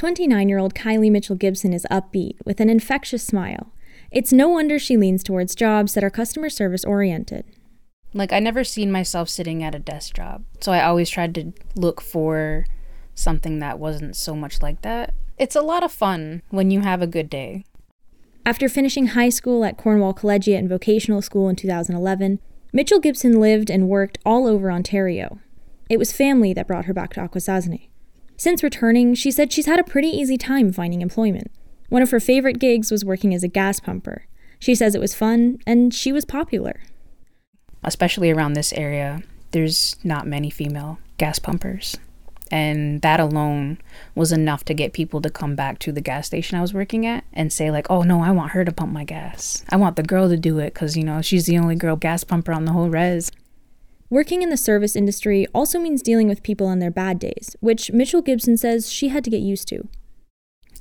29 year old Kylie Mitchell Gibson is upbeat with an infectious smile. It's no wonder she leans towards jobs that are customer service oriented. Like, I never seen myself sitting at a desk job. So I always tried to look for something that wasn't so much like that. It's a lot of fun when you have a good day. After finishing high school at Cornwall Collegiate and Vocational School in 2011, Mitchell Gibson lived and worked all over Ontario. It was family that brought her back to Akwesasne. Since returning, she said she's had a pretty easy time finding employment. One of her favorite gigs was working as a gas pumper. She says it was fun and she was popular. Especially around this area, there's not many female gas pumpers. And that alone was enough to get people to come back to the gas station I was working at and say, like, oh no, I want her to pump my gas. I want the girl to do it because, you know, she's the only girl gas pumper on the whole res. Working in the service industry also means dealing with people on their bad days, which Mitchell Gibson says she had to get used to.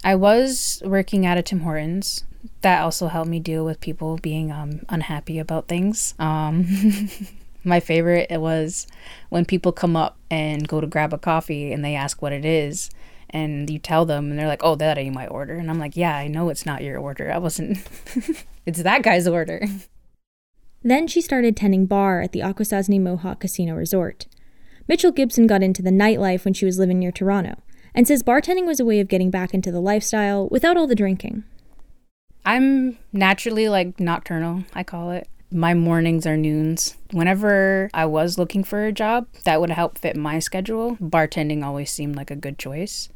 I was working at a Tim Hortons. That also helped me deal with people being um, unhappy about things. Um, My favorite it was when people come up and go to grab a coffee and they ask what it is and you tell them and they're like, "Oh, that ain't my order." And I'm like, "Yeah, I know it's not your order. I wasn't It's that guy's order." Then she started tending bar at the Akwesasne Mohawk Casino Resort. Mitchell Gibson got into the nightlife when she was living near Toronto and says bartending was a way of getting back into the lifestyle without all the drinking. I'm naturally like nocturnal, I call it my mornings are noons. Whenever I was looking for a job that would help fit my schedule, bartending always seemed like a good choice.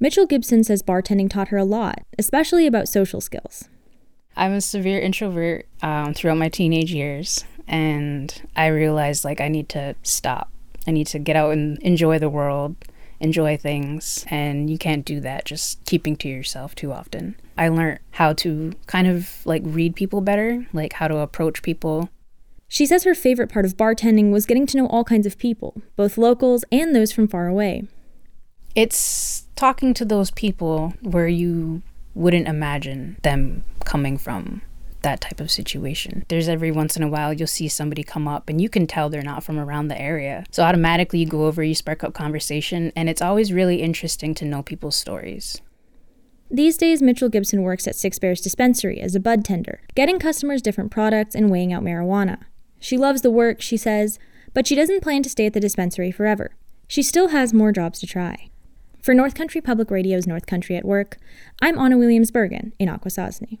Mitchell Gibson says bartending taught her a lot, especially about social skills. I'm a severe introvert um, throughout my teenage years, and I realized like I need to stop. I need to get out and enjoy the world, enjoy things, and you can't do that just keeping to yourself too often. I learned how to kind of like read people better, like how to approach people. She says her favorite part of bartending was getting to know all kinds of people, both locals and those from far away. It's talking to those people where you wouldn't imagine them coming from that type of situation. There's every once in a while you'll see somebody come up and you can tell they're not from around the area. So automatically you go over, you spark up conversation, and it's always really interesting to know people's stories. These days, Mitchell Gibson works at Six Bears Dispensary as a bud tender, getting customers different products and weighing out marijuana. She loves the work, she says, but she doesn't plan to stay at the dispensary forever. She still has more jobs to try. For North Country Public Radio's North Country at Work, I'm Anna Williams Bergen in Akwesasne.